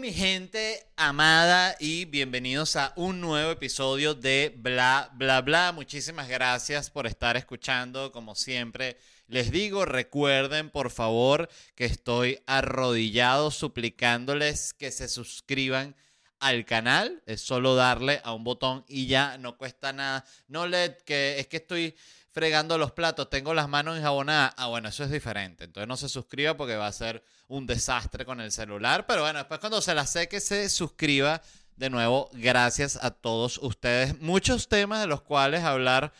Mi gente amada y bienvenidos a un nuevo episodio de Bla Bla Bla. Muchísimas gracias por estar escuchando como siempre. Les digo, recuerden por favor que estoy arrodillado suplicándoles que se suscriban al canal. Es solo darle a un botón y ya no cuesta nada. No le que es que estoy fregando los platos, tengo las manos enjabonadas. Ah, bueno, eso es diferente. Entonces no se suscriba porque va a ser un desastre con el celular. Pero bueno, después cuando se la seque, se suscriba. De nuevo, gracias a todos ustedes. Muchos temas de los cuales hablar.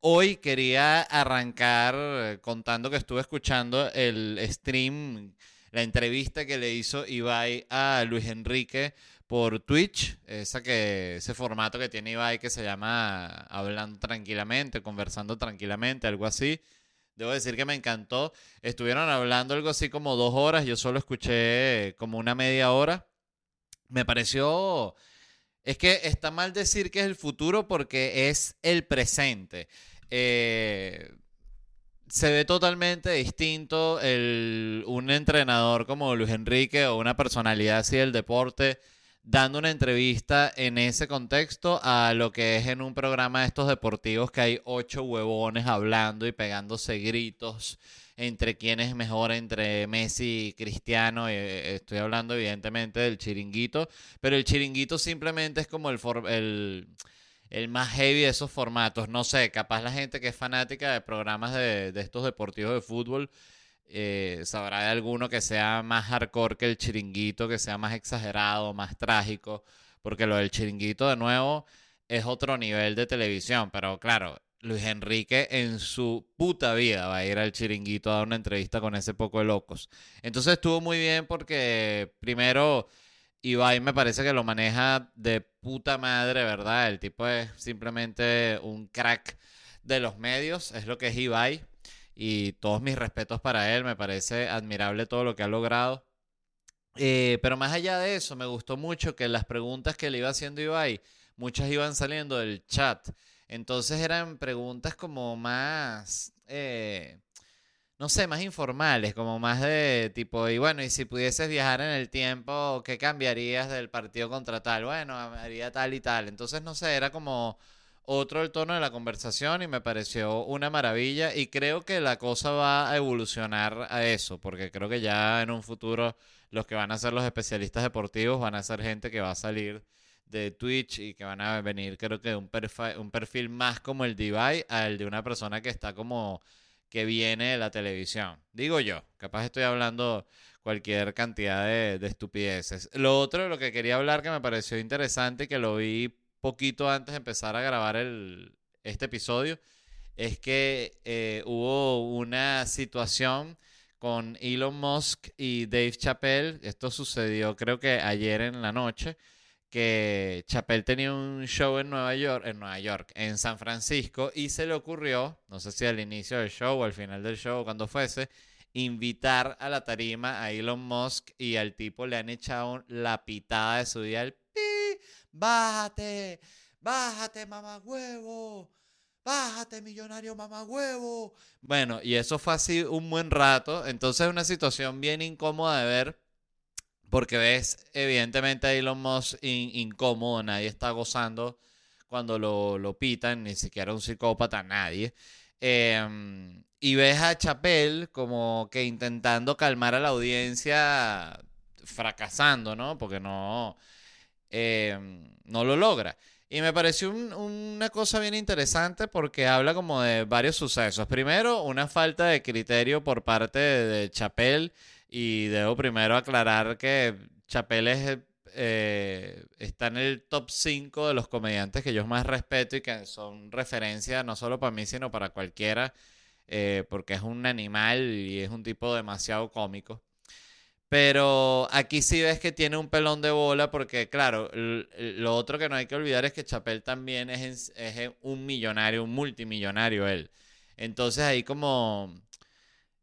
Hoy quería arrancar eh, contando que estuve escuchando el stream, la entrevista que le hizo Ibai a Luis Enrique por Twitch, esa que, ese formato que tiene Ibai que se llama Hablando Tranquilamente, Conversando Tranquilamente, algo así. Debo decir que me encantó. Estuvieron hablando algo así como dos horas, yo solo escuché como una media hora. Me pareció... Es que está mal decir que es el futuro porque es el presente. Eh, se ve totalmente distinto el, un entrenador como Luis Enrique o una personalidad así del deporte dando una entrevista en ese contexto a lo que es en un programa de estos deportivos que hay ocho huevones hablando y pegándose gritos entre quién es mejor entre Messi y Cristiano. Eh, estoy hablando evidentemente del chiringuito, pero el chiringuito simplemente es como el, el, el, más heavy de esos formatos. No sé, capaz la gente que es fanática de programas de, de estos deportivos de fútbol eh, sabrá de alguno que sea más hardcore que el chiringuito, que sea más exagerado, más trágico, porque lo del chiringuito de nuevo es otro nivel de televisión, pero claro, Luis Enrique en su puta vida va a ir al chiringuito a dar una entrevista con ese poco de locos. Entonces estuvo muy bien porque primero Ibai me parece que lo maneja de puta madre, ¿verdad? El tipo es simplemente un crack de los medios, es lo que es Ibai y todos mis respetos para él, me parece admirable todo lo que ha logrado. Eh, pero más allá de eso, me gustó mucho que las preguntas que le iba haciendo Ibai, muchas iban saliendo del chat. Entonces eran preguntas como más, eh, no sé, más informales, como más de tipo, y bueno, y si pudieses viajar en el tiempo, ¿qué cambiarías del partido contra tal? Bueno, haría tal y tal. Entonces, no sé, era como otro el tono de la conversación y me pareció una maravilla y creo que la cosa va a evolucionar a eso, porque creo que ya en un futuro los que van a ser los especialistas deportivos van a ser gente que va a salir de Twitch y que van a venir creo que un perfil, un perfil más como el de al de una persona que está como que viene de la televisión. Digo yo, capaz estoy hablando cualquier cantidad de, de estupideces. Lo otro, lo que quería hablar que me pareció interesante y que lo vi poquito antes de empezar a grabar este episodio, es que eh, hubo una situación con Elon Musk y Dave Chappelle. Esto sucedió creo que ayer en la noche, que Chappelle tenía un show en Nueva York, en Nueva York, en San Francisco, y se le ocurrió, no sé si al inicio del show o al final del show, cuando fuese, invitar a la tarima a Elon Musk y al tipo le han echado la pitada de su día al bájate, bájate, mamá huevo, bájate, millonario mamá huevo. Bueno, y eso fue así un buen rato, entonces una situación bien incómoda de ver, porque ves evidentemente a Elon Musk incómodo, nadie está gozando cuando lo, lo pitan, ni siquiera un psicópata, nadie. Em, y ves a Chapel como que intentando calmar a la audiencia, fracasando, ¿no? Porque no, em, no lo logra. Y me pareció una cosa bien interesante porque habla como de varios sucesos. Primero, una falta de criterio por parte de, Chapel. Y debo primero aclarar que Chapel es, eh, está en el top 5 de los comediantes que yo más respeto y que son referencia no solo para mí, sino para cualquiera, eh, porque es un animal y es un tipo demasiado cómico. Pero aquí sí ves que tiene un pelón de bola porque, claro, lo otro que no hay que olvidar es que Chapel también es, un millonario, un multimillonario él. Entonces ahí como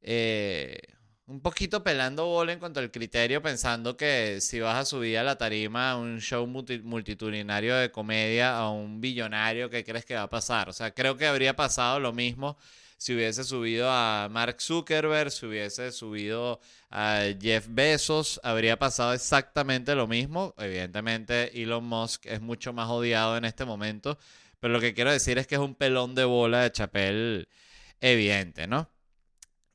eh, un poquito pelando bola en cuanto al criterio, pensando que si vas a subir a la tarima a un show multitudinario de comedia a un billonario, ¿qué crees que va a pasar? O sea, creo que habría pasado lo mismo si hubiese subido a Mark Zuckerberg, si hubiese subido a Jeff Bezos, habría pasado exactamente lo mismo. Evidentemente, Elon Musk es mucho más odiado en este momento, pero lo que quiero decir es que es un pelón de bola de chapel evidente, ¿no?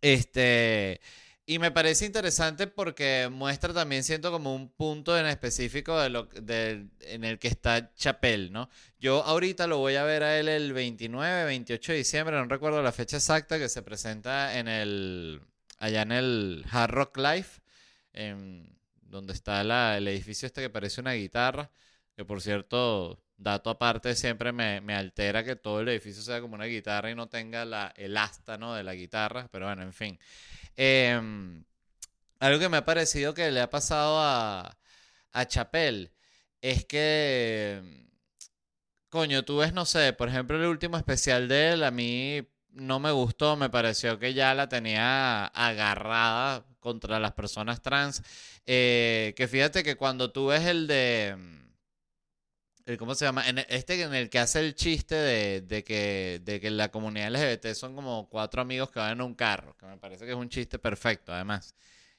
Este. Y me parece interesante porque muestra también, siento como un punto en específico de lo, de, en el que está Chapel, ¿no? Yo ahorita lo voy a ver a él el 29, 28 de diciembre, no recuerdo la fecha exacta, que se presenta en el, allá en el Hard Rock Life, donde está el edificio este que parece una guitarra, que por cierto, dato aparte, siempre me, me, altera que todo el edificio sea como una guitarra y no tenga la, el asta, ¿no? De la guitarra, pero bueno, en fin. Em, algo que me ha parecido que le ha pasado a, a Chapel es que, coño, tú ves, no sé, por ejemplo, el último especial de él, a mí no me gustó, me pareció que ya la tenía agarrada contra las personas trans. Eh, que fíjate que cuando tú ves el de... ¿Cómo se llama? En este en el que hace el chiste de, que, de que la comunidad LGBT son como cuatro amigos que van en un carro, que me parece que es un chiste perfecto, además.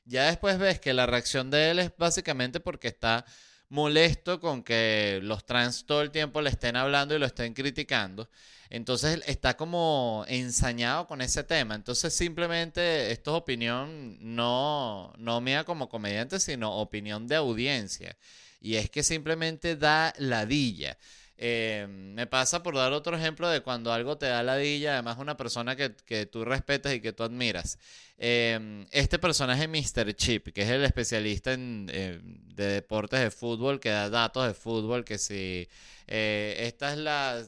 Ya después ves que la reacción de él es básicamente porque está molesto con que los trans todo el tiempo le estén hablando y lo estén criticando. Entonces está como ensañado con ese tema. Entonces simplemente esto es opinión no, no mía como comediante, sino opinión de audiencia. Y es que simplemente da ladilla. Eh, me pasa por dar otro ejemplo de cuando algo te da ladilla, además una persona que, que tú respetas y que tú admiras. Eh, este personaje Mr. Chip, que es el especialista en, eh, de deportes de fútbol, que da datos de fútbol, que si esta es la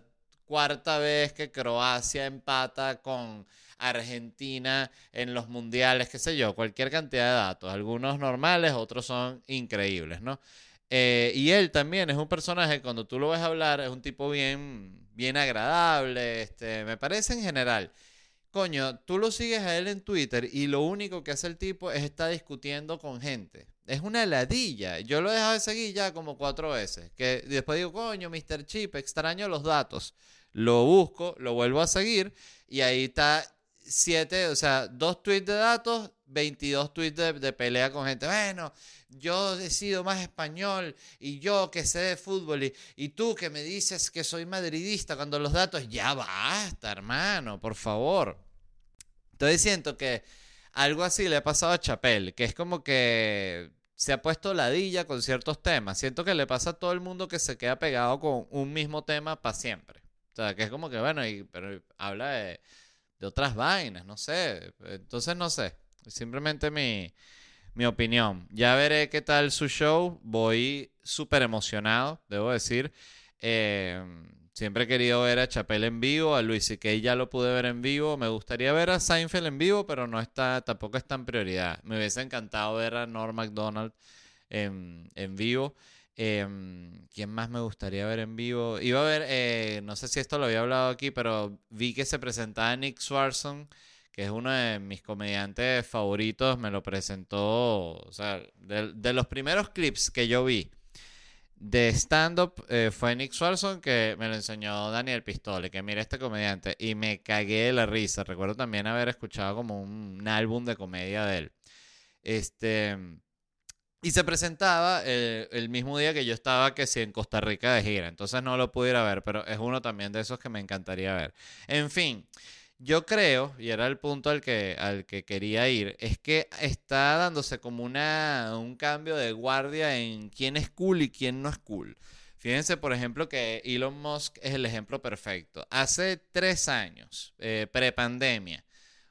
cuarta vez que Croacia empata con Argentina en los mundiales, qué sé yo, cualquier cantidad de datos, algunos normales, otros son increíbles, ¿no? Eh, y él también es un personaje, cuando tú lo ves hablar, es un tipo bien, bien agradable, este, me parece en general. Coño, tú lo sigues a él en Twitter y lo único que hace el tipo es estar discutiendo con gente. Es una heladilla. Yo lo he dejado de seguir ya como cuatro veces. Que después digo, coño, Mr. Chip, extraño los datos lo busco, lo vuelvo a seguir y ahí está siete, o sea, dos tweets de datos, 22 tweets de, pelea con gente. Bueno, yo he sido más español y yo que sé de fútbol y, y, tú que me dices que soy madridista cuando los datos, ya basta, hermano, por favor. Entonces siento que algo así le ha pasado a Chapel, que es como que se ha puesto ladilla con ciertos temas. Siento que le pasa a todo el mundo que se queda pegado con un mismo tema para siempre. O sea, que es como que, bueno, pero habla de, de otras vainas, no sé. Entonces, no sé. Simplemente mi, mi opinión. Ya veré qué tal su show. Voy súper emocionado, debo decir. Eh, siempre he querido ver a Chapel en vivo, a Luis C.K. ya lo pude ver en vivo. Me gustaría ver a Seinfeld en vivo, pero no está, tampoco está en prioridad. Me hubiese encantado ver a Norm MacDonald en, en vivo. Em, ¿Quién más me gustaría ver en vivo? Iba a ver, eh, no sé si esto lo había hablado aquí, pero vi que se presentaba Nick Swarson, que es uno de mis comediantes favoritos. Me lo presentó, o sea, de, los primeros clips que yo vi de stand-up eh, fue Nick Swarson, que me lo enseñó Daniel Pistole, que mira este comediante, y me cagué de la risa. Recuerdo también haber escuchado como un álbum de comedia de él. Este. Y se presentaba eh, el mismo día que yo estaba, que sí, en Costa Rica de gira. Entonces no lo pude ir a ver, pero es uno también de esos que me encantaría ver. En fin, yo creo, y era el punto al que, al que quería ir, es que está dándose como una, un cambio de guardia en quién es cool y quién no es cool. Fíjense, por ejemplo, que Elon Musk es el ejemplo perfecto. Hace tres años, eh, prepandemia,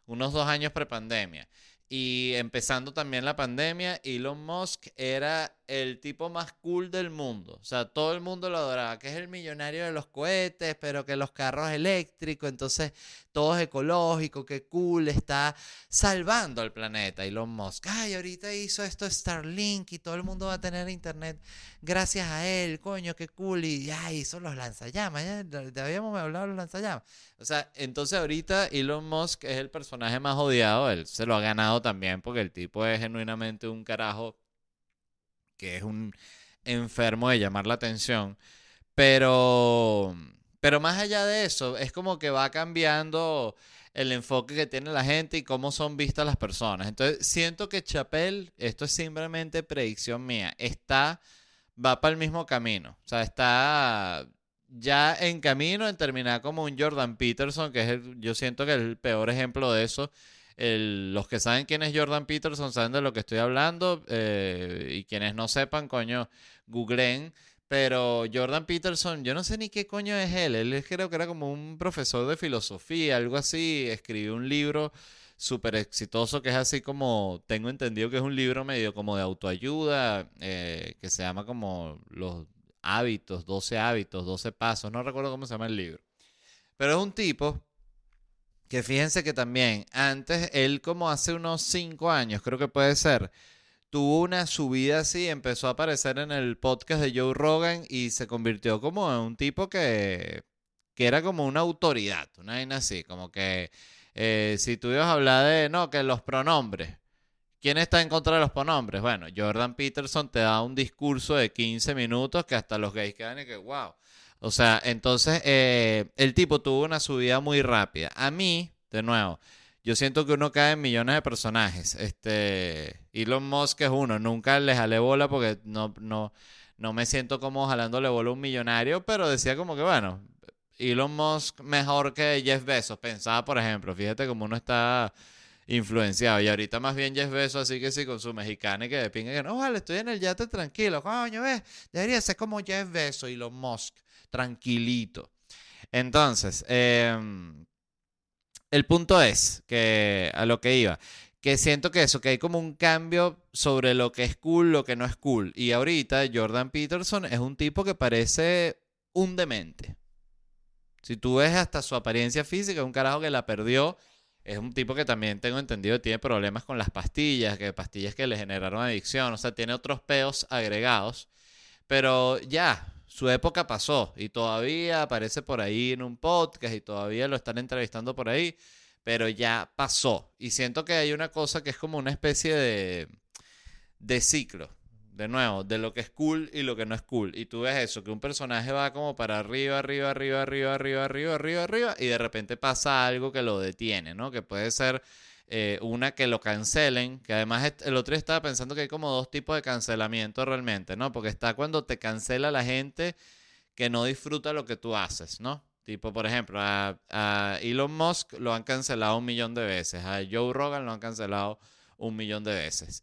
unos dos años prepandemia, y empezando también la pandemia, Elon Musk era el tipo más cool del mundo. O sea, todo el mundo lo adoraba, que es el millonario de los cohetes, pero que los carros eléctricos, entonces todo es ecológico, que cool, está salvando al planeta Elon Musk. Ay, ahorita hizo esto Starlink y todo el mundo va a tener internet gracias a él, coño, qué cool. Y ay, hizo los lanzallamas, ya habíamos hablado de los lanzallamas. O sea, entonces ahorita Elon Musk es el personaje más odiado, él se lo ha ganado también porque el tipo es genuinamente un carajo que es un enfermo de llamar la atención. Pero, pero más allá de eso, es como que va cambiando el enfoque que tiene la gente y cómo son vistas las personas. Entonces, siento que Chapel, esto es simplemente predicción mía, está, va para el mismo camino. O sea, está ya en camino en terminar como un Jordan Peterson, que es yo siento que es el peor ejemplo de eso. Los que saben quién es Jordan Peterson saben de lo que estoy hablando eh, y quienes no sepan, coño, googleen. Pero Jordan Peterson, yo no sé ni qué coño es él. Él creo que era como un profesor de filosofía, algo así. Escribió un libro súper exitoso que es así como, tengo entendido que es un libro medio como de autoayuda, eh, que se llama como los hábitos, 12 hábitos, 12 pasos, no recuerdo cómo se llama el libro. Pero es un tipo que fíjense que también antes, él como hace unos 5 años, creo que puede ser, tuvo una subida así, empezó a aparecer en el podcast de Joe Rogan y se convirtió como en un tipo que, que era como una autoridad, una vaina así, como que eh, si tú ibas a hablar de, no, que los pronombres, ¿Quién está en contra de los pronombres? Bueno, Jordan Peterson te da un discurso de 15 minutos que hasta los gays quedan y que, wow. O sea, entonces eh, el tipo tuvo una subida muy rápida. A mí, de nuevo, yo siento que uno cae en millones de personajes. Este, Elon Musk es uno. Nunca le jalé bola porque no, no, no me siento como jalándole bola a un millonario, pero decía como que, bueno, Elon Musk mejor que Jeff Bezos. Pensaba, por ejemplo, fíjate cómo uno está influenciado. Y ahorita más bien Jeff Bezos, así que sí, con su mexicana y que de pinga que no, vale, estoy en el yate tranquilo. Coño, ves, debería ser como Jeff Bezos y los Musk, tranquilito. Entonces, em, el punto es que a lo que iba, que siento que eso, que hay como un cambio sobre lo que es cool, lo que no es cool. Y ahorita Jordan Peterson es un tipo que parece un demente. Si tú ves hasta su apariencia física, un carajo que la perdió es un tipo que también tengo entendido tiene problemas con las pastillas, que pastillas que le generaron adicción, o sea, tiene otros peos agregados, pero ya, su época pasó y todavía aparece por ahí en un podcast y todavía lo están entrevistando por ahí, pero ya pasó. Y siento que hay una cosa que es como una especie de, de ciclo de nuevo, de lo que es cool y lo que no es cool. Y tú ves eso, que un personaje va como para arriba, arriba, arriba, arriba, arriba, arriba, arriba, arriba, y de repente pasa algo que lo detiene, ¿no? Que puede ser eh, una que lo cancelen, que además el otro estaba pensando que hay como dos tipos de cancelamiento realmente, ¿no? Porque está cuando te cancela la gente que no disfruta lo que tú haces, ¿no? Tipo, por ejemplo, a Elon Musk lo han cancelado un millón de veces, a Joe Rogan lo han cancelado un millón de veces.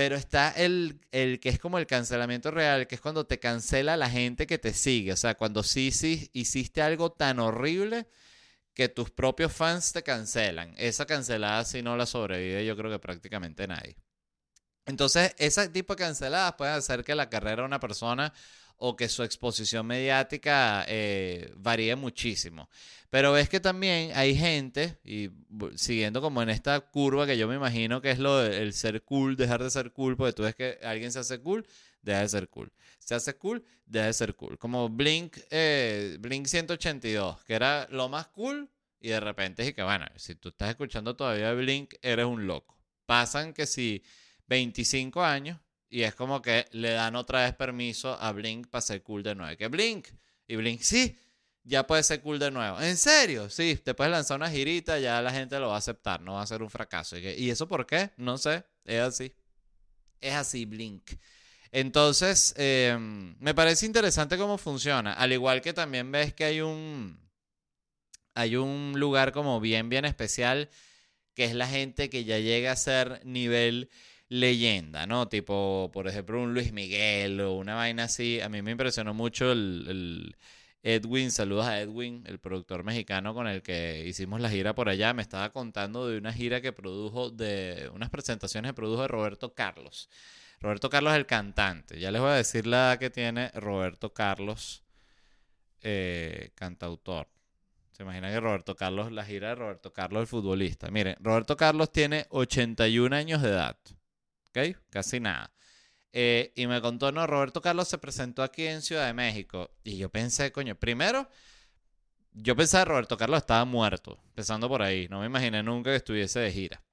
Pero está el, el, que es como el cancelamiento real, que es cuando te cancela la gente que te sigue. O sea, cuando sí, sí hiciste algo tan horrible que tus propios fans te cancelan. Esa cancelada si no la sobrevive yo creo que prácticamente nadie. Entonces, ese tipo de canceladas pueden hacer que la carrera de una persona o que su exposición mediática eh, varíe muchísimo. Pero ves que también hay gente, y siguiendo como en esta curva que yo me imagino que es lo del ser cool, dejar de ser cool, porque tú ves que alguien se hace cool, deja de ser cool. Se hace cool, deja de ser cool. Como Blink, eh, Blink 182, que era lo más cool, y de repente es que, bueno, si tú estás escuchando todavía Blink, eres un loco. Pasan que si 25 años y es como que le dan otra vez permiso a Blink para ser cool de nuevo. Que Blink y Blink, sí, ya puede ser cool de nuevo. ¿En serio? Sí, te puedes lanzar una girita, ya la gente lo va a aceptar, no va a ser un fracaso. ¿Y, eso por qué? No sé, es así. Es así, Blink. Entonces, em, me parece interesante cómo funciona. Al igual que también ves que hay un, hay un lugar como bien, bien especial, que es la gente que ya llega a ser nivel leyenda, ¿no? Tipo, por ejemplo, un Luis Miguel o una vaina así. A mí me impresionó mucho el, Edwin, saludos a Edwin, el productor mexicano con el que hicimos la gira por allá. Me estaba contando de una gira que produjo, de unas presentaciones que produjo de Roberto Carlos. Roberto Carlos, el cantante. Ya les voy a decir la edad que tiene Roberto Carlos, eh, cantautor. Se imagina que Roberto Carlos, la gira de Roberto Carlos, el futbolista. Miren, Roberto Carlos tiene 81 años de edad. ¿Ok? Casi nada. Eh, y me contó, no, Roberto Carlos se presentó aquí en Ciudad de México. Y yo pensé, coño, primero, yo pensaba que Roberto Carlos estaba muerto, empezando por ahí. No me imaginé nunca que estuviese de gira.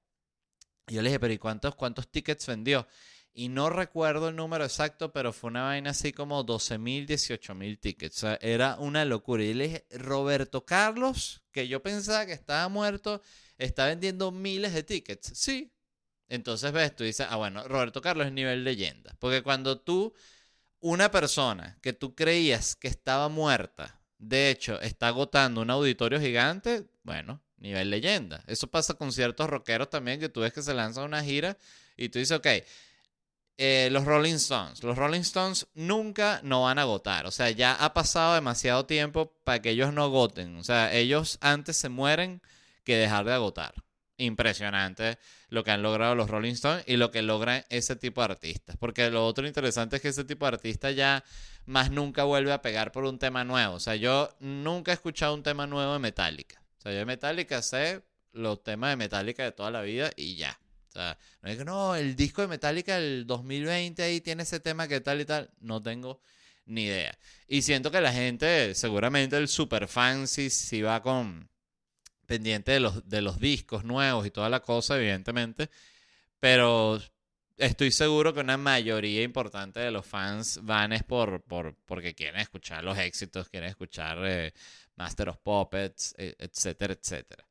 Y yo le dije, pero ¿y cuántos, cuántos tickets vendió? Y no recuerdo el número exacto, pero fue una vaina así como 12 mil, 18 mil tickets. O sea, era una locura. Y le dije, Roberto Carlos, que yo pensaba que estaba muerto, está vendiendo miles de tickets. Sí, entonces ves, tú dices, ah, bueno, Roberto Carlos es nivel leyenda. Porque cuando tú, una persona que tú creías que estaba muerta, de hecho, está agotando un auditorio gigante, bueno, nivel leyenda. Eso pasa con ciertos rockeros también, que tú ves que se lanzan una gira y tú dices, ok, eh, los Rolling Stones. Los Rolling Stones nunca no van a agotar. O sea, ya ha pasado demasiado tiempo para que ellos no agoten. O sea, ellos antes se mueren que dejar de agotar impresionante lo que han logrado los Rolling Stones y lo que logran ese tipo de artistas. Porque lo otro interesante es que ese tipo de artista ya más nunca vuelve a pegar por un tema nuevo. O sea, yo nunca he escuchado un tema nuevo de Metallica. O sea, yo de Metallica sé los temas de Metallica de toda la vida y ya. O sea, no que no, el disco de Metallica del 2020 ahí tiene ese tema que tal y tal. No tengo ni idea. Y siento que la gente, seguramente el super fan, si va con pendiente de los, de los discos nuevos y toda la cosa, evidentemente. Pero estoy seguro que una mayoría importante de los fans van es por, por porque quieren escuchar los éxitos, quieren escuchar eh, Master of Puppets, e, etcétera, etcétera.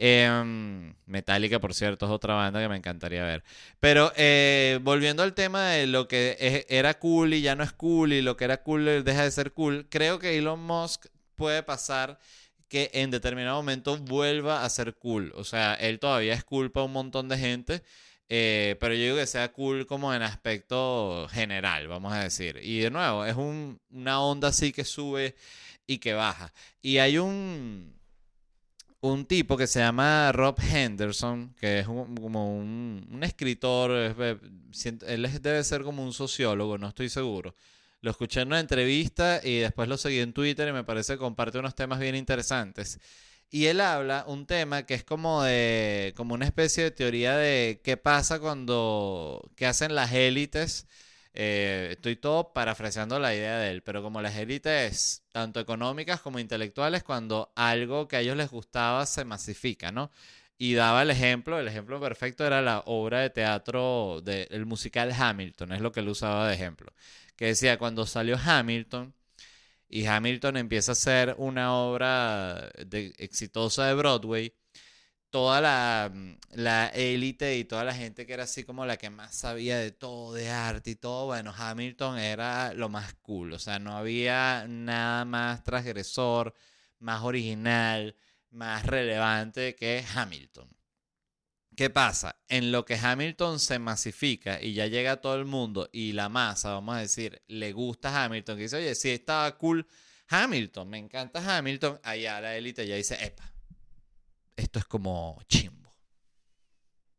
Em, Metallica, por cierto, es otra banda que me encantaría ver. Pero eh, volviendo al tema de lo que era cool y ya no es cool y lo que era cool deja de ser cool, creo que Elon Musk puede pasar que en determinado momento vuelva a ser cool. O sea, él todavía es cool para un montón de gente, eh, pero yo digo que sea cool como en aspecto general, vamos a decir. Y de nuevo, es una onda así que sube y que baja. Y hay un, un tipo que se llama Rob Henderson, que es como un, un escritor, él debe ser como un sociólogo, no estoy seguro lo escuché en una entrevista y después lo seguí en Twitter y me parece que comparte unos temas bien interesantes. Y él habla un tema que es como de, como una especie de teoría de qué pasa cuando, qué hacen las élites. Eh, estoy todo parafraseando la idea de él, pero como las élites, tanto económicas como intelectuales, cuando algo que a ellos les gustaba se masifica, ¿no? Y daba el ejemplo, el ejemplo perfecto era la obra de teatro del musical Hamilton, es lo que él usaba de ejemplo que decía cuando salió Hamilton y Hamilton empieza a ser una obra exitosa de Broadway, toda la, la élite y toda la gente que era así como la que más sabía de todo, de arte y todo, bueno, Hamilton era lo más cool, o sea, no había nada más transgresor, más original, más relevante que Hamilton. ¿Qué pasa? En lo que Hamilton se masifica y ya llega a todo el mundo y la masa, vamos a decir, le gusta Hamilton, que dice, oye, sí estaba cool Hamilton, me encanta Hamilton, allá la élite ya dice, epa, esto es como chimbo.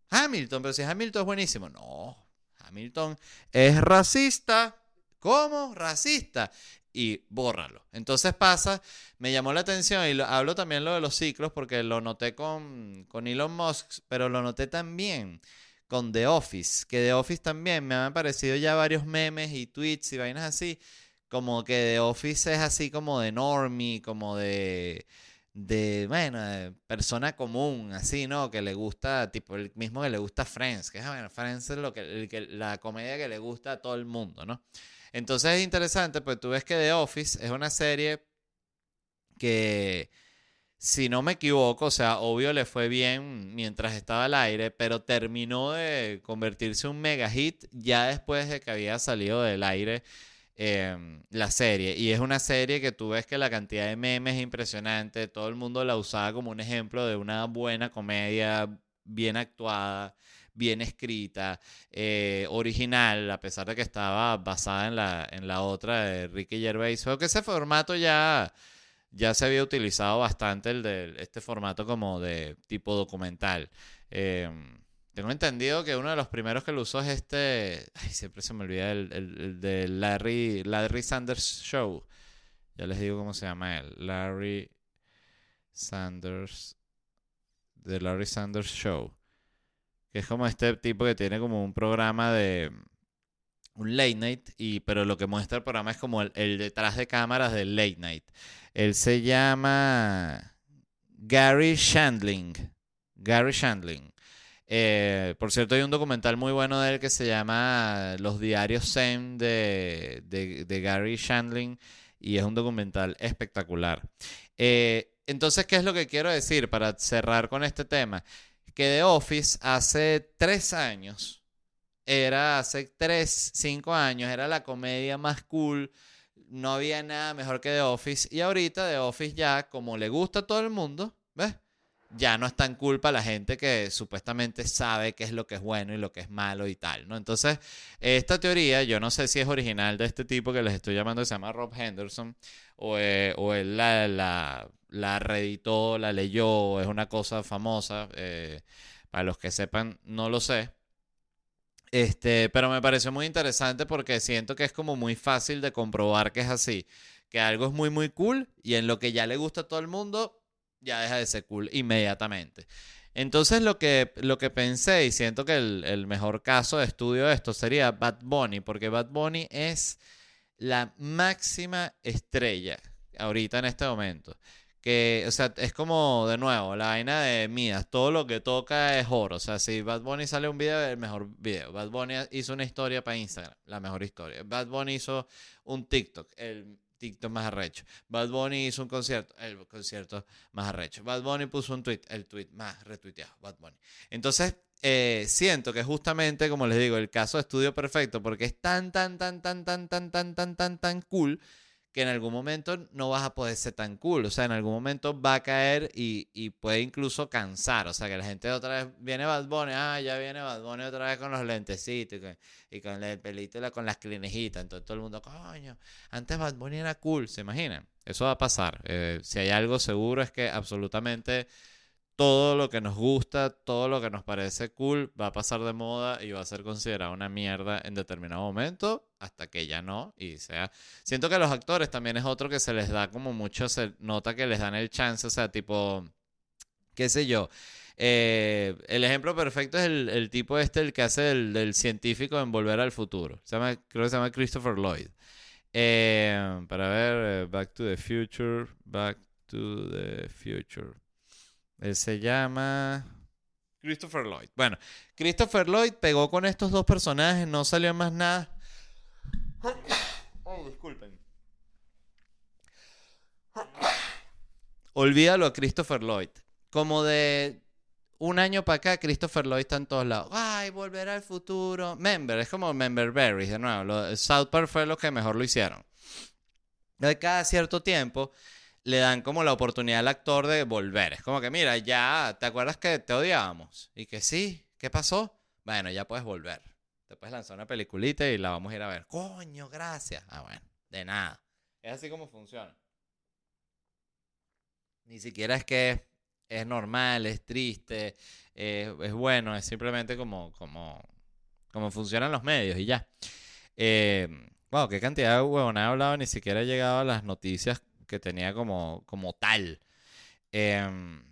Hamilton, pero si Hamilton es buenísimo, no, Hamilton es racista, ¿Cómo? ¿Racista? Y bórralo. Entonces pasa, me llamó la atención y lo- hablo también lo de los ciclos porque lo noté con, con Elon Musk, pero lo noté también con The Office, que The Office también me han aparecido ya varios memes y tweets y vainas así, como que The Office es así como de normie, como de, de, bueno, persona común, así, ¿no? Que le gusta, tipo, el mismo que le gusta Friends, que es, bueno, Friends es lo que, el que- la comedia que le gusta a todo el mundo, ¿no? Entonces es interesante, pues tú ves que The Office es una serie que, si no me equivoco, o sea, obvio le fue bien mientras estaba al aire, pero terminó de convertirse en un mega hit ya después de que había salido del aire eh, la serie. Y es una serie que tú ves que la cantidad de memes es impresionante, todo el mundo la usaba como un ejemplo de una buena comedia bien actuada. Bien escrita, eh, original, a pesar de que estaba basada en la, en la otra de Ricky Gervais. Creo que ese formato ya, ya se había utilizado bastante el de este formato como de tipo documental. Eh, tengo entendido que uno de los primeros que lo usó es este, ay, siempre se me olvida el, el- el de Larry, Larry Sanders Show. Ya les digo cómo se llama él, Larry Sanders, The Larry Sanders Show. Que es como este tipo que tiene como un programa de un late night, y, pero lo que muestra el programa es como el, detrás de cámaras del late night. Él se llama Gary Shandling. Gary Shandling. Eh, por cierto, hay un documental muy bueno de él que se llama Los Diarios Zen de, de- de Gary Shandling y es un documental espectacular. Eh, entonces, ¿qué es lo que quiero decir para cerrar con este tema? Que The Office hace tres años era hace 3, 5 años, era la comedia más cool, no había nada mejor que The Office, y ahorita The Office ya, como le gusta a todo el mundo, ¿ves? Ya no es tan cool la gente que supuestamente sabe qué es lo que es bueno y lo que es malo y tal, ¿no? Entonces, esta teoría, yo no sé si es original de este tipo que les estoy llamando, se llama Rob Henderson, o, eh, o él la, la reeditó, la leyó, es una cosa famosa, eh, para los que sepan, no lo sé. Este, pero me pareció muy interesante porque siento que es como muy fácil de comprobar que es así. Que algo es muy, muy cool y en lo que ya le gusta a todo el mundo, ya deja de ser cool inmediatamente. Entonces lo que, lo que pensé y siento que el, el mejor caso de estudio de esto sería Bad Bunny, porque Bad Bunny es la máxima estrella ahorita en este momento. Que, o sea, es como, de nuevo, la vaina de Midas. Todo lo que toca es oro. O sea, si Bad Bunny sale un video, el mejor video. Bad Bunny hizo una historia para Instagram, la mejor historia. Bad Bunny hizo un TikTok, el TikTok más arrecho. Bad Bunny hizo un concierto, el concierto más arrecho. Bad Bunny puso un tweet, el tweet más retuiteado. Bad Bunny. Entonces, eh, siento que justamente, como les digo, el caso de estudio perfecto, porque es tan, tan, tan, tan, tan, tan, tan, tan, tan, tan cool que en algún momento no vas a poder ser tan cool. O sea, en algún momento va a caer y, y puede incluso cansar. O sea, que la gente otra vez viene Bad Bunny, ah, ya viene Bad Bunny otra vez con los lentecitos y con, y con el pelito y con las clinejitas. Entonces todo el mundo, coño, antes Bad Bunny era cool, ¿se imaginan? Eso va a pasar. Eh, si hay algo seguro es que absolutamente todo lo que nos gusta, todo lo que nos parece cool va a pasar de moda y va a ser considerado una mierda en determinado momento hasta que ya no y sea siento que a los actores también es otro que se les da como mucho se nota que les dan el chance o sea tipo qué sé yo eh, el ejemplo perfecto es el, tipo este el que hace el, científico en Volver al Futuro se llama creo que se llama Christopher Lloyd. Eh, para ver eh, Back to the Future Back to the Future él se llama Christopher Lloyd. Bueno, Christopher Lloyd pegó con estos dos personajes, no salió más nada. Ay, disculpen. Olvídalo a Christopher Lloyd. Como de un año para acá, Christopher Lloyd está en todos lados. Ay, volver al futuro. Member, es como Member Berries, de nuevo. Lo- South Park fue lo que mejor lo hicieron. De cada cierto tiempo le dan como la oportunidad al actor de volver. Es como que, mira, ya, ¿te acuerdas que te odiábamos? Y que sí, ¿qué pasó? Bueno, ya puedes volver. Te puedes lanzar una peliculita y la vamos a ir a ver. Coño, gracias. Ah, bueno, de nada. Es así como funciona. Ni siquiera es que es normal, es triste, es bueno, es simplemente como, como, como funcionan los medios y ya. Eh, Wow, qué cantidad de huevonada he hablado, ni siquiera he llegado a las noticias que tenía como, como tal. Em,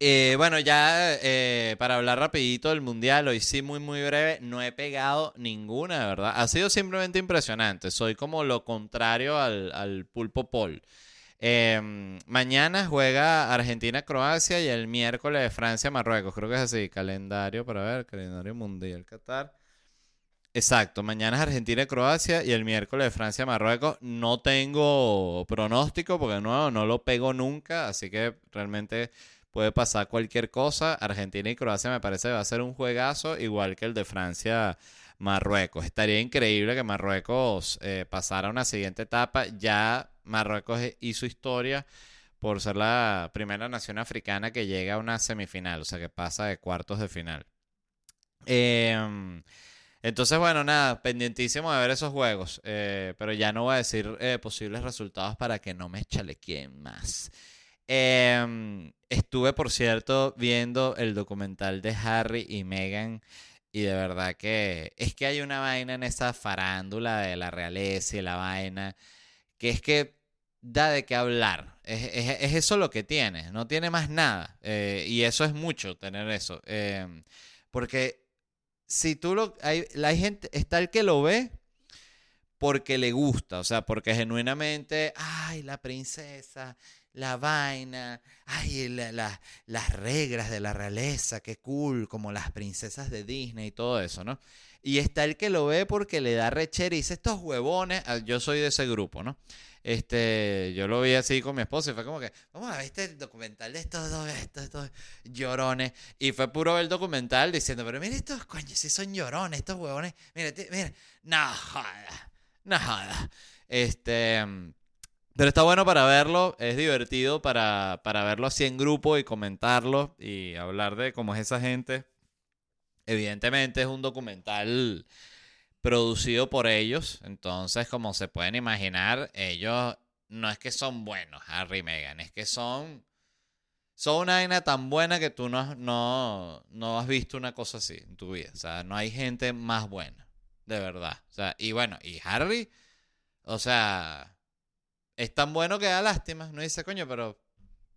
eh, bueno, ya eh, para hablar rapidito del mundial, hoy sí muy muy breve, no he pegado ninguna, verdad. Ha sido simplemente impresionante. Soy como lo contrario al, al pulpo Paul. Em, mañana juega Argentina-Croacia y el miércoles Francia-Marruecos. Creo que es así, calendario para ver, calendario mundial Qatar. Exacto, mañana es Argentina-Croacia y el miércoles Francia-Marruecos. No tengo pronóstico porque no, no lo pego nunca, así que realmente puede pasar cualquier cosa. Argentina y Croacia me parece que va a ser un juegazo, igual que el de Francia-Marruecos. Estaría increíble que Marruecos eh, pasara a una siguiente etapa. Ya Marruecos hizo historia por ser la primera nación africana que llega a una semifinal, o sea que pasa de cuartos de final. Em, entonces, bueno, nada, pendientísimo de ver esos juegos, eh, pero ya no voy a decir eh, posibles resultados para que no me chalequeen más. Em, estuve, por cierto, viendo el documental de Harry y Meghan y de verdad que es que hay una vaina en esa farándula de la realeza y la vaina que es que da de qué hablar. Es, eso lo que tiene, no tiene más nada. Eh, y eso es mucho tener eso. Em, porque si tú lo... Hay, la gente, está el que lo ve porque le gusta, o sea, porque genuinamente, ay, la princesa, la vaina, ay, las reglas de la realeza, qué cool, como las princesas de Disney y todo eso, ¿no? Y está el que lo ve porque le da rechera y dice, estos huevones, yo soy de ese grupo, ¿no? Este, yo lo vi así con mi esposa y fue como que, vamos a ver este documental de estos, estos llorones. Y fue puro ver el documental diciendo, pero mira estos coños, si son llorones, estos huevones. Mira, mira, no joda, no joda. Este, pero está bueno para verlo, es divertido para, para verlo así en grupo y comentarlo y hablar de cómo es esa gente. Evidentemente es un documental producido por ellos, entonces como se pueden imaginar, ellos no es que son buenos, Harry y Meghan, es que son, son una vaina tan buena que tú no, no, no has visto una cosa así en tu vida, o sea, no hay gente más buena, de verdad, o sea, y bueno, y Harry, o sea es tan bueno que da lástima. No dice, coño, pero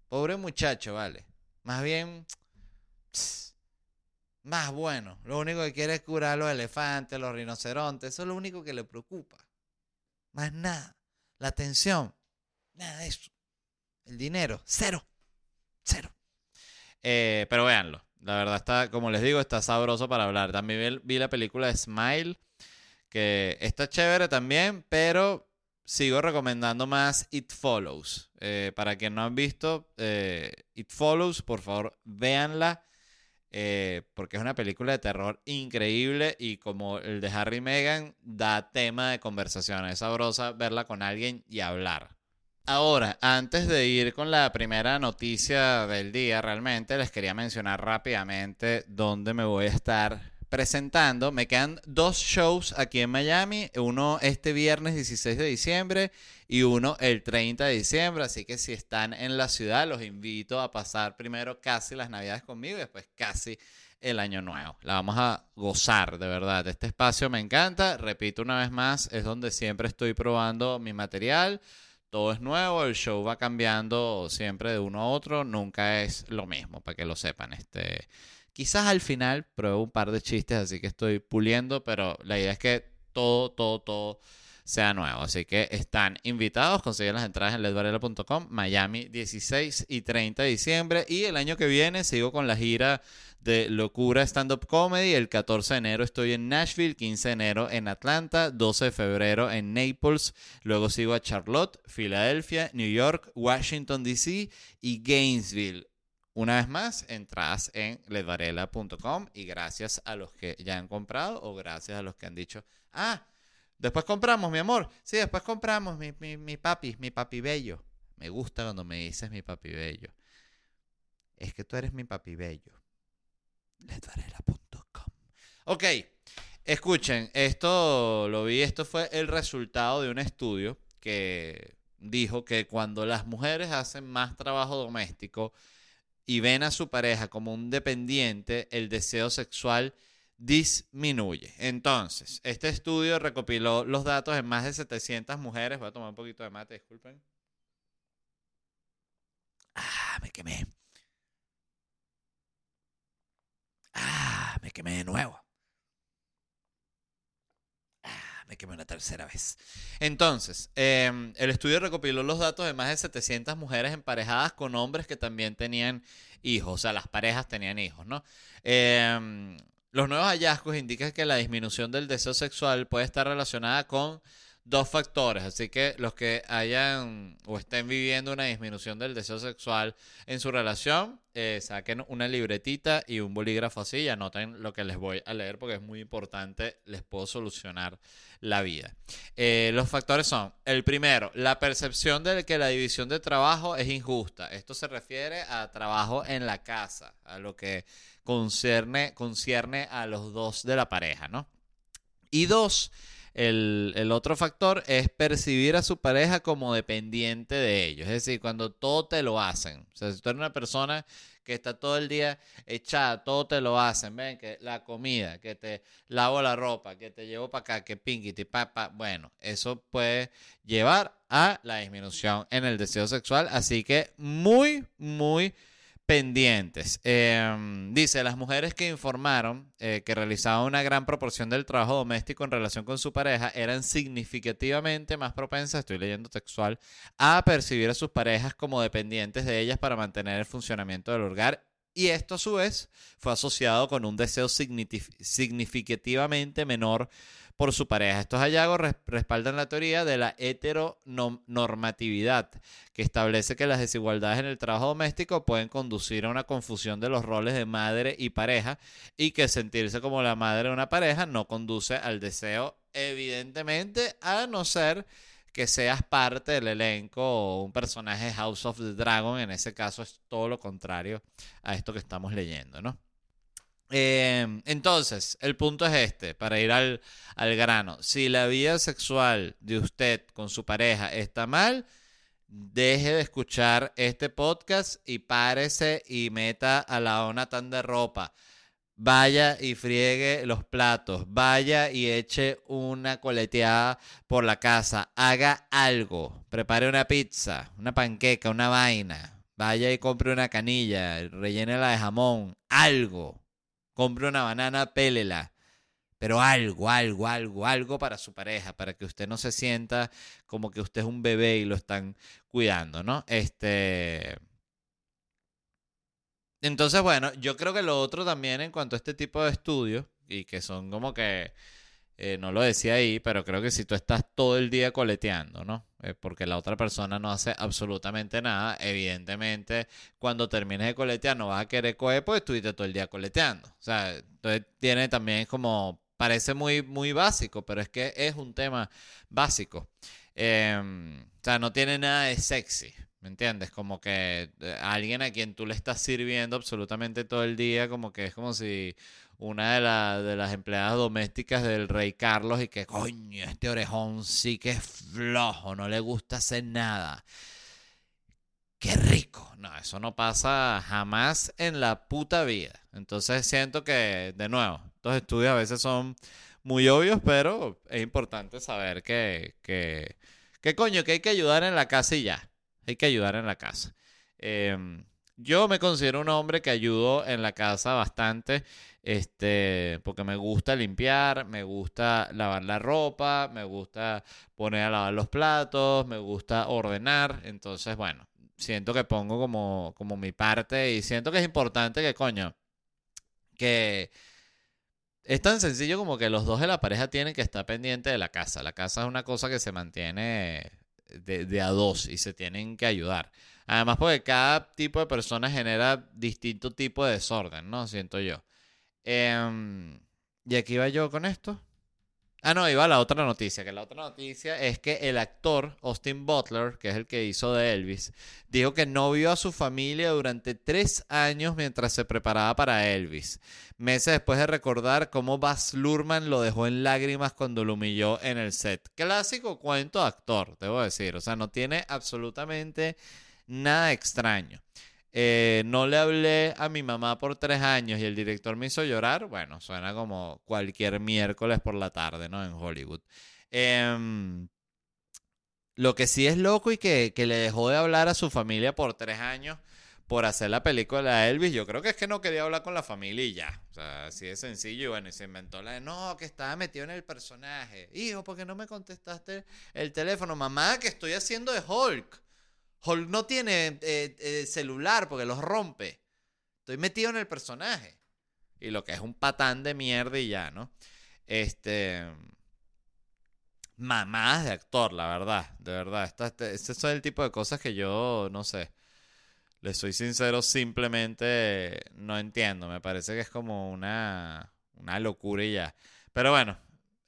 pobre muchacho, vale. Más bien, más bueno. Lo único que quiere es curar a los elefantes, los rinocerontes. Eso es lo único que le preocupa. Más nada. La atención, nada de eso. El dinero, cero. Cero. Eh, pero véanlo. La verdad está, como les digo, está sabroso para hablar. También vi la película Smile, que está chévere también, pero sigo recomendando más It Follows. Eh, para quien no han visto eh, It Follows, por favor, véanla. Eh, porque es una película de terror increíble y como el de Harry y Meghan, da tema de conversación. Es sabrosa verla con alguien y hablar. Ahora, antes de ir con la primera noticia del día, realmente les quería mencionar rápidamente dónde me voy a estar presentando. Me quedan dos shows aquí en Miami, uno este viernes 16 de diciembre y uno el 30 de diciembre, así que si están en la ciudad los invito a pasar primero casi las navidades conmigo y después casi el año nuevo. La vamos a gozar, de verdad. Este espacio me encanta, repito una vez más, es donde siempre estoy probando mi material. Todo es nuevo, el show va cambiando siempre de uno a otro, nunca es lo mismo, para que lo sepan. Este, Quizás al final pruebo un par de chistes, así que estoy puliendo, pero la idea es que todo, todo, todo sea nuevo. Así que están invitados, consiguen las entradas en ledvarela.com, Miami 16 y 30 de diciembre. Y el año que viene sigo con la gira de Locura Stand Up Comedy. El 14 de enero estoy en Nashville, 15 de enero en Atlanta, 12 de febrero en Naples. Luego sigo a Charlotte, Filadelfia, New York, Washington, D.C. y Gainesville. Una vez más, entras en ledvarela.com y gracias a los que ya han comprado o gracias a los que han dicho, ah, después compramos, mi amor. Sí, después compramos, mi, mi papi, mi papi bello. Me gusta cuando me dices mi papi bello. Es que tú eres mi papi bello. Ledvarela.com. Ok, escuchen, esto lo vi, esto fue el resultado de un estudio que dijo que cuando las mujeres hacen más trabajo doméstico, y ven a su pareja como un dependiente, el deseo sexual disminuye. Entonces, este estudio recopiló los datos en más de 700 mujeres. Voy a tomar un poquito de mate, disculpen. Ah, me quemé. Ah, me quemé de nuevo. Me quemé una tercera vez. Entonces, em, el estudio recopiló los datos de más de 700 mujeres emparejadas con hombres que también tenían hijos. O sea, las parejas tenían hijos, ¿no? Em, los nuevos hallazgos indican que la disminución del deseo sexual puede estar relacionada con dos factores. Así que los que hayan o estén viviendo una disminución del deseo sexual en su relación, eh, saquen una libretita y un bolígrafo así y anoten lo que les voy a leer porque es muy importante, les puedo solucionar la vida. Eh, los factores son, el primero, la percepción de que la división de trabajo es injusta. Esto se refiere a trabajo en la casa, a lo que concierne, concierne a los dos de la pareja, ¿no? Y dos, el, otro factor es percibir a su pareja como dependiente de ellos. Es decir, cuando todo te lo hacen. O sea, si tú eres una persona que está todo el día echada, todo te lo hacen. Ven, que la comida, que te lavo la ropa, que te llevo para acá, que pinky, papá. Bueno, eso puede llevar a la disminución en el deseo sexual. Así que muy, muy pendientes. Em, dice, las mujeres que informaron eh, que realizaban una gran proporción del trabajo doméstico en relación con su pareja eran significativamente más propensas, estoy leyendo textual, a percibir a sus parejas como dependientes de ellas para mantener el funcionamiento del hogar. Y esto a su vez fue asociado con un deseo significativamente menor por su pareja. Estos hallazgos respaldan la teoría de la heteronormatividad, que establece que las desigualdades en el trabajo doméstico pueden conducir a una confusión de los roles de madre y pareja y que sentirse como la madre de una pareja no conduce al deseo, evidentemente, a no ser que seas parte del elenco o un personaje House of the Dragon, en ese caso es todo lo contrario a esto que estamos leyendo, ¿no? Em, entonces, el punto es este, para ir al, al grano. Si la vida sexual de usted con su pareja está mal, deje de escuchar este podcast y párese y meta a la ona tan de ropa. Vaya y friegue los platos, vaya y eche una coleteada por la casa, haga algo, prepare una pizza, una panqueca, una vaina, vaya y compre una canilla, rellénela de jamón, algo compre una banana, pélela. Pero algo, algo, algo, algo para su pareja, para que usted no se sienta como que usted es un bebé y lo están cuidando, ¿no? Este. Entonces, bueno, yo creo que lo otro también en cuanto a este tipo de estudios, y que son como que eh, no lo decía ahí, pero creo que si tú estás todo el día coleteando, ¿no? Eh, porque la otra persona no hace absolutamente nada, evidentemente cuando termines de coletear no vas a querer coger, pues estuviste todo el día coleteando. O sea, entonces tiene también como, parece muy, muy básico, pero es que es un tema básico. Em, o sea, no tiene nada de sexy. ¿Me entiendes? Como que eh, alguien a quien tú le estás sirviendo absolutamente todo el día, como que es como si una de, de las empleadas domésticas del rey Carlos y que, coño, este orejón sí que es flojo, no le gusta hacer nada. Qué rico. No, eso no pasa jamás en la puta vida. Entonces siento que, de nuevo, estos estudios a veces son muy obvios, pero es importante saber que, que, que coño, que hay que ayudar en la casa y ya. Hay que ayudar en la casa. Em, yo me considero un hombre que ayudo en la casa bastante, este, porque me gusta limpiar, me gusta lavar la ropa, me gusta poner a lavar los platos, me gusta ordenar, entonces, bueno, siento que pongo como, como mi parte y siento que es importante que, coño, que es tan sencillo como que los dos de la pareja tienen que estar pendientes de la casa. La casa es una cosa que se mantiene de, de a dos y se tienen que ayudar. Además, porque cada tipo de persona genera distinto tipo de desorden, ¿no? Siento yo. Em, y aquí va yo con esto. Ah, no, iba la otra noticia, que la otra noticia es que el actor Austin Butler, que es el que hizo de Elvis, dijo que no vio a su familia durante tres años mientras se preparaba para Elvis, meses después de recordar cómo Baz Luhrmann lo dejó en lágrimas cuando lo humilló en el set. Clásico cuento actor, debo decir, o sea, no tiene absolutamente nada extraño. eh, no le hablé a mi mamá por tres años y el director me hizo llorar, bueno, suena como cualquier miércoles por la tarde, ¿no? En Hollywood. Em, lo que sí es loco y que, que le dejó de hablar a su familia por tres años por hacer la película de Elvis, yo creo que es que no quería hablar con la familia y ya. O sea, así de sencillo. Y bueno, y se inventó la de, no, que estaba metido en el personaje. Hijo, ¿por qué no me contestaste el teléfono? Mamá, que estoy haciendo de Hulk. No tiene eh, eh, celular porque los rompe. Estoy metido en el personaje. Y lo que es un patán de mierda y ya, ¿no? Este... Mamás de actor, la verdad. De verdad. Este, este es el tipo de cosas que yo, no sé le soy sincero, simplemente no entiendo. Me parece que es como una, una locura y ya. Pero bueno,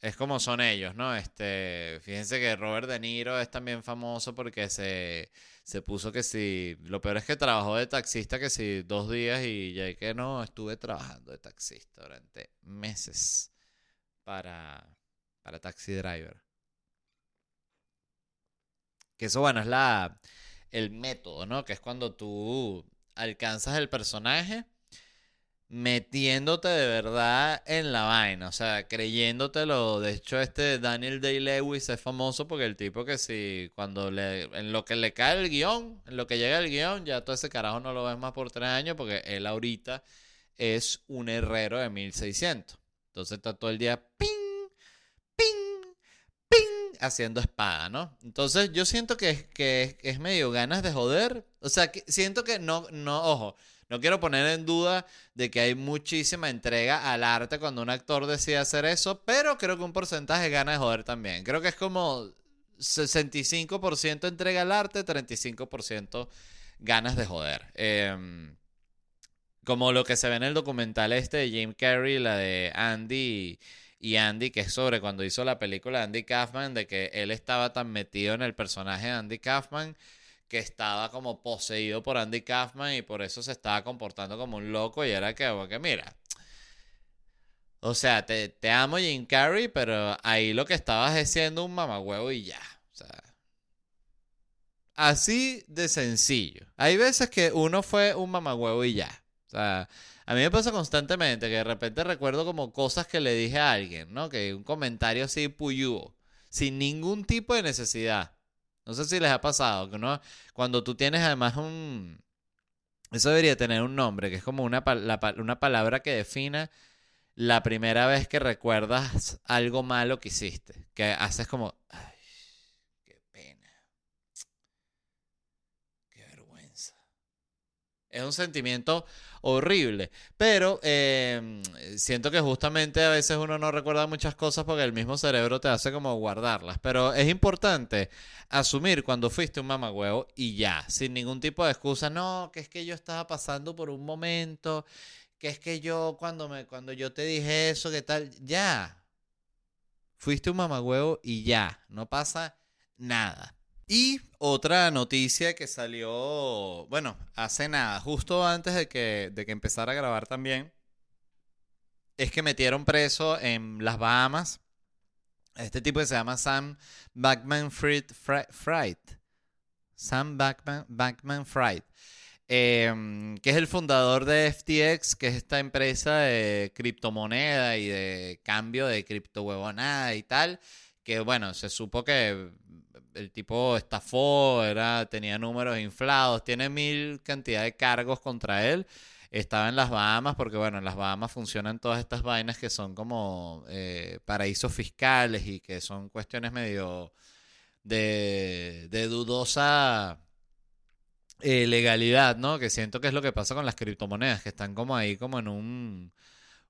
es como son ellos, ¿no? Este, fíjense que Robert De Niro es también famoso porque se, se puso que si, lo peor es que trabajó de taxista que si dos días y ya que no, estuve trabajando de taxista durante meses para, para Taxi Driver. Que eso, bueno, es la, el método, ¿no? Que es cuando tú alcanzas el personaje metiéndote de verdad en la vaina, o sea, creyéndotelo. De hecho, este Daniel Day-Lewis es famoso porque el tipo que si cuando le, en lo que le cae el guion, en lo que llega el guion, ya todo ese carajo no lo ves más por tres años porque él ahorita es un herrero de 1600. Entonces está todo el día ping, ping, ping, haciendo espada, ¿no? Entonces yo siento que, que es medio ganas de joder. O sea, que siento que no, no, ojo, no quiero poner en duda de que hay muchísima entrega al arte cuando un actor decide hacer eso, pero creo que un porcentaje gana de joder también. Creo que es como 65% entrega al arte, 35% ganas de joder. Em, como lo que se ve en el documental este de Jim Carrey, la de Andy y Andy, que es sobre cuando hizo la película Andy Kaufman, de que él estaba tan metido en el personaje de Andy Kaufman que estaba como poseído por Andy Kaufman y por eso se estaba comportando como un loco y era que, que mira, o sea, te, te amo Jim Carrey, pero ahí lo que estabas es siendo un mamagüevo y ya. O sea, así de sencillo. Hay veces que uno fue un mamagüevo y ya. O sea, a mí me pasa constantemente que de repente recuerdo como cosas que le dije a alguien, ¿no? Que un comentario así puyúo, sin ningún tipo de necesidad. No sé si les ha pasado, que no, cuando tú tienes además un... Eso debería tener un nombre, que es como una, una palabra que defina la primera vez que recuerdas algo malo que hiciste. Que haces como qué pena. Qué vergüenza. Es un sentimiento horrible. Pero eh, siento que justamente a veces uno no recuerda muchas cosas porque el mismo cerebro te hace como guardarlas. Pero es importante asumir cuando fuiste un mamagüevo y ya, sin ningún tipo de excusa. No, que es que yo estaba pasando por un momento, que es que yo cuando, me, cuando yo te dije eso, que tal, ya. Fuiste un mamagüevo y ya, no pasa nada. Y otra noticia que salió, bueno, hace nada, justo antes de que, de que empezara a grabar también, es que metieron preso en las Bahamas este tipo que se llama Sam Backman Fried. Sam Backman, Backman Fried. Em, que es el fundador de FTX, que es esta empresa de criptomoneda y de cambio de criptohuevonada y tal. Que bueno, se supo que el tipo estafó, era, tenía números inflados, tiene mil cantidad de cargos contra él. Estaba en las Bahamas porque, bueno, en las Bahamas funcionan todas estas vainas que son como eh, paraísos fiscales y que son cuestiones medio de, dudosa eh, legalidad, ¿no? Que siento que es lo que pasa con las criptomonedas, que están como ahí como en un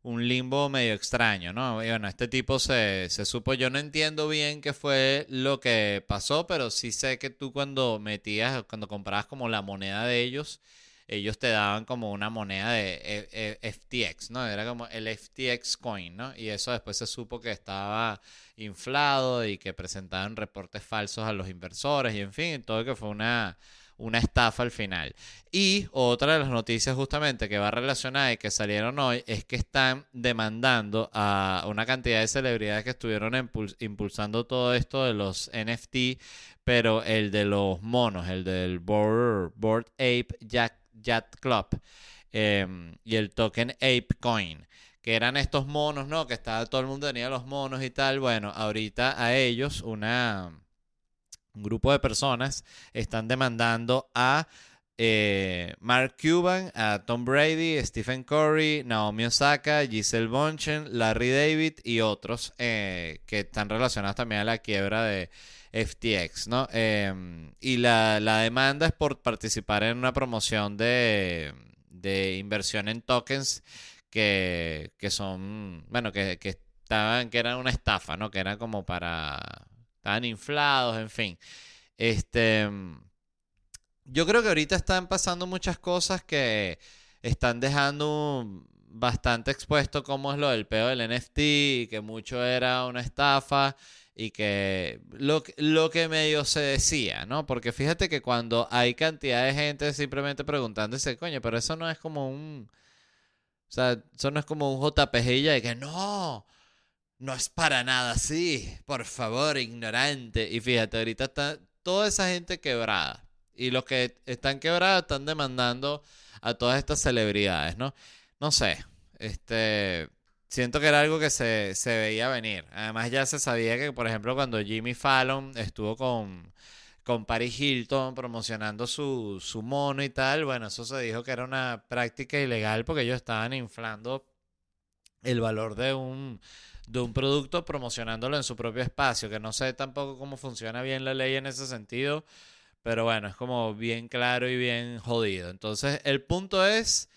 un limbo medio extraño, ¿no? Y bueno, este tipo se, se, supo, yo no entiendo bien qué fue lo que pasó, pero sí sé que tú cuando metías, cuando comprabas como la moneda de ellos, ellos te daban como una moneda de e, e, FTX, ¿no? Era como el FTX coin, ¿no? Y eso después se supo que estaba inflado y que presentaban reportes falsos a los inversores y en fin, todo que fue una una estafa al final. Y otra de las noticias justamente que va relacionada y que salieron hoy es que están demandando a una cantidad de celebridades que estuvieron impulsando todo esto de los NFT, pero el de los monos, el del Board, Ape Jack Yacht Club em, y el token ApeCoin, que eran estos monos, ¿no? Que estaba todo el mundo tenía los monos y tal. Bueno, ahorita a ellos una un grupo de personas están demandando a eh, Mark Cuban, a Tom Brady, Stephen Curry, Naomi Osaka, Giselle Bonchen, Larry David y otros eh, que están relacionados también a la quiebra de FTX, ¿no? Em, y la, demanda es por participar en una promoción de, inversión en tokens que, son, bueno, que, que estaban, que eran una estafa, ¿no? Que eran como para, estaban inflados, en fin. Este yo creo que ahorita están pasando muchas cosas que están dejando bastante expuesto cómo es lo del peo del NFT, que mucho era una estafa y que lo, lo que medio se decía, ¿no? Porque fíjate que cuando hay cantidad de gente simplemente preguntándose, coño, pero eso no es como un... O sea, eso no es como un JPG de que no, no es para nada así, por favor, ignorante. Y fíjate, ahorita está toda esa gente quebrada. Y los que están quebrados están demandando a todas estas celebridades, ¿no? No sé. Este. Siento que era algo que se, veía venir. Además, ya se sabía que, por ejemplo, cuando Jimmy Fallon estuvo con, con Paris Hilton promocionando su, su mono y tal, bueno, eso se dijo que era una práctica ilegal porque ellos estaban inflando el valor de un, de un producto promocionándolo en su propio espacio, que no sé tampoco cómo funciona bien la ley en ese sentido, pero bueno, es como bien claro y bien jodido. Entonces, el punto es,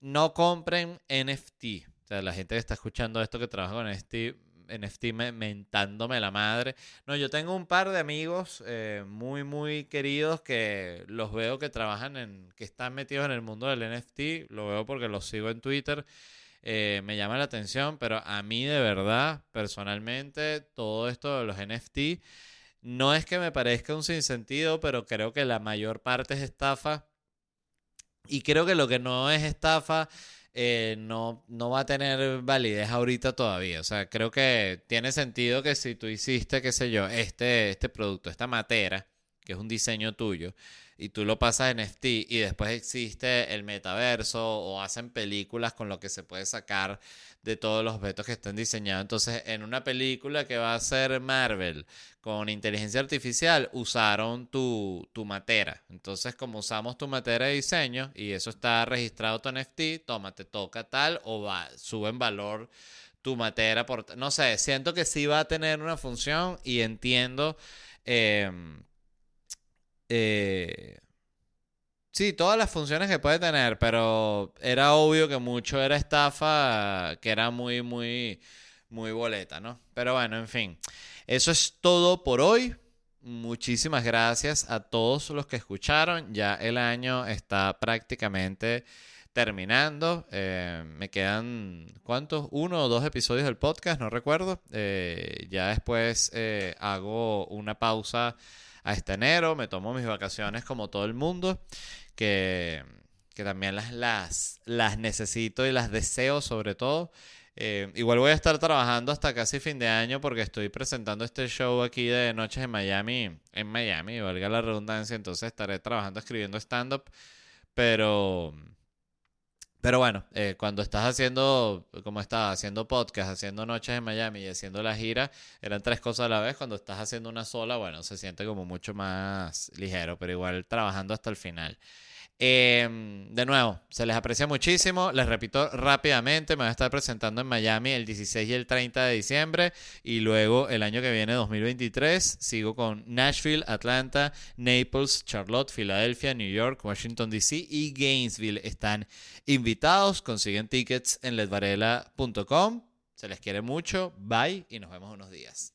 no compren NFT. O sea, la gente que está escuchando esto que trabaja con NFT, NFT mentándome la madre. No, yo tengo un par de amigos eh, muy, muy queridos que los veo que trabajan en, que están metidos en el mundo del NFT. Lo veo porque los sigo en Twitter. Eh, me llama la atención, pero a mí de verdad, personalmente, todo esto de los NFT no es que me parezca un sinsentido, pero creo que la mayor parte es estafa. Y creo que lo que no es estafa eh, no, no va a tener validez ahorita todavía. O sea, creo que tiene sentido que si tú hiciste, qué sé yo, este, este producto, esta matera, que es un diseño tuyo, y tú lo pasas en NFT y después existe el metaverso o hacen películas con lo que se puede sacar de todos los objetos que están diseñados. Entonces, en una película que va a ser Marvel con inteligencia artificial, usaron tu, tu matera. Entonces, como usamos tu matera de diseño y eso está registrado tu NFT, toma, te toca tal o va, sube en valor tu matera. Por, no sé, siento que sí va a tener una función y entiendo. Em, eh, sí, todas las funciones que puede tener, pero era obvio que mucho era estafa, que era muy, muy, muy boleta, ¿no? Pero bueno, en fin. Eso es todo por hoy. Muchísimas gracias a todos los que escucharon. Ya el año está prácticamente terminando. Eh, me quedan, ¿cuántos? Uno o dos episodios del podcast, no recuerdo. Eh, ya después hago una pausa hasta enero, me tomo mis vacaciones como todo el mundo, que, también las, las, las necesito y las deseo sobre todo. Eh, igual voy a estar trabajando hasta casi fin de año porque estoy presentando este show aquí de Noches en Miami, en Miami, valga la redundancia, entonces estaré trabajando escribiendo stand-up, pero pero bueno, eh, cuando estás haciendo, como estaba, haciendo podcast, haciendo noches en Miami y haciendo la gira, eran tres cosas a la vez. Cuando estás haciendo una sola, bueno, se siente como mucho más ligero, pero igual trabajando hasta el final. Em, de nuevo, se les aprecia muchísimo. Les repito rápidamente, me voy a estar presentando en Miami el 16 y el 30 de diciembre y luego el año que viene, 2023, sigo con Nashville, Atlanta, Naples, Charlotte, Filadelfia, New York, Washington DC y Gainesville. Están invitados, consiguen tickets en ledvarela.com. Se les quiere mucho, bye y nos vemos unos días.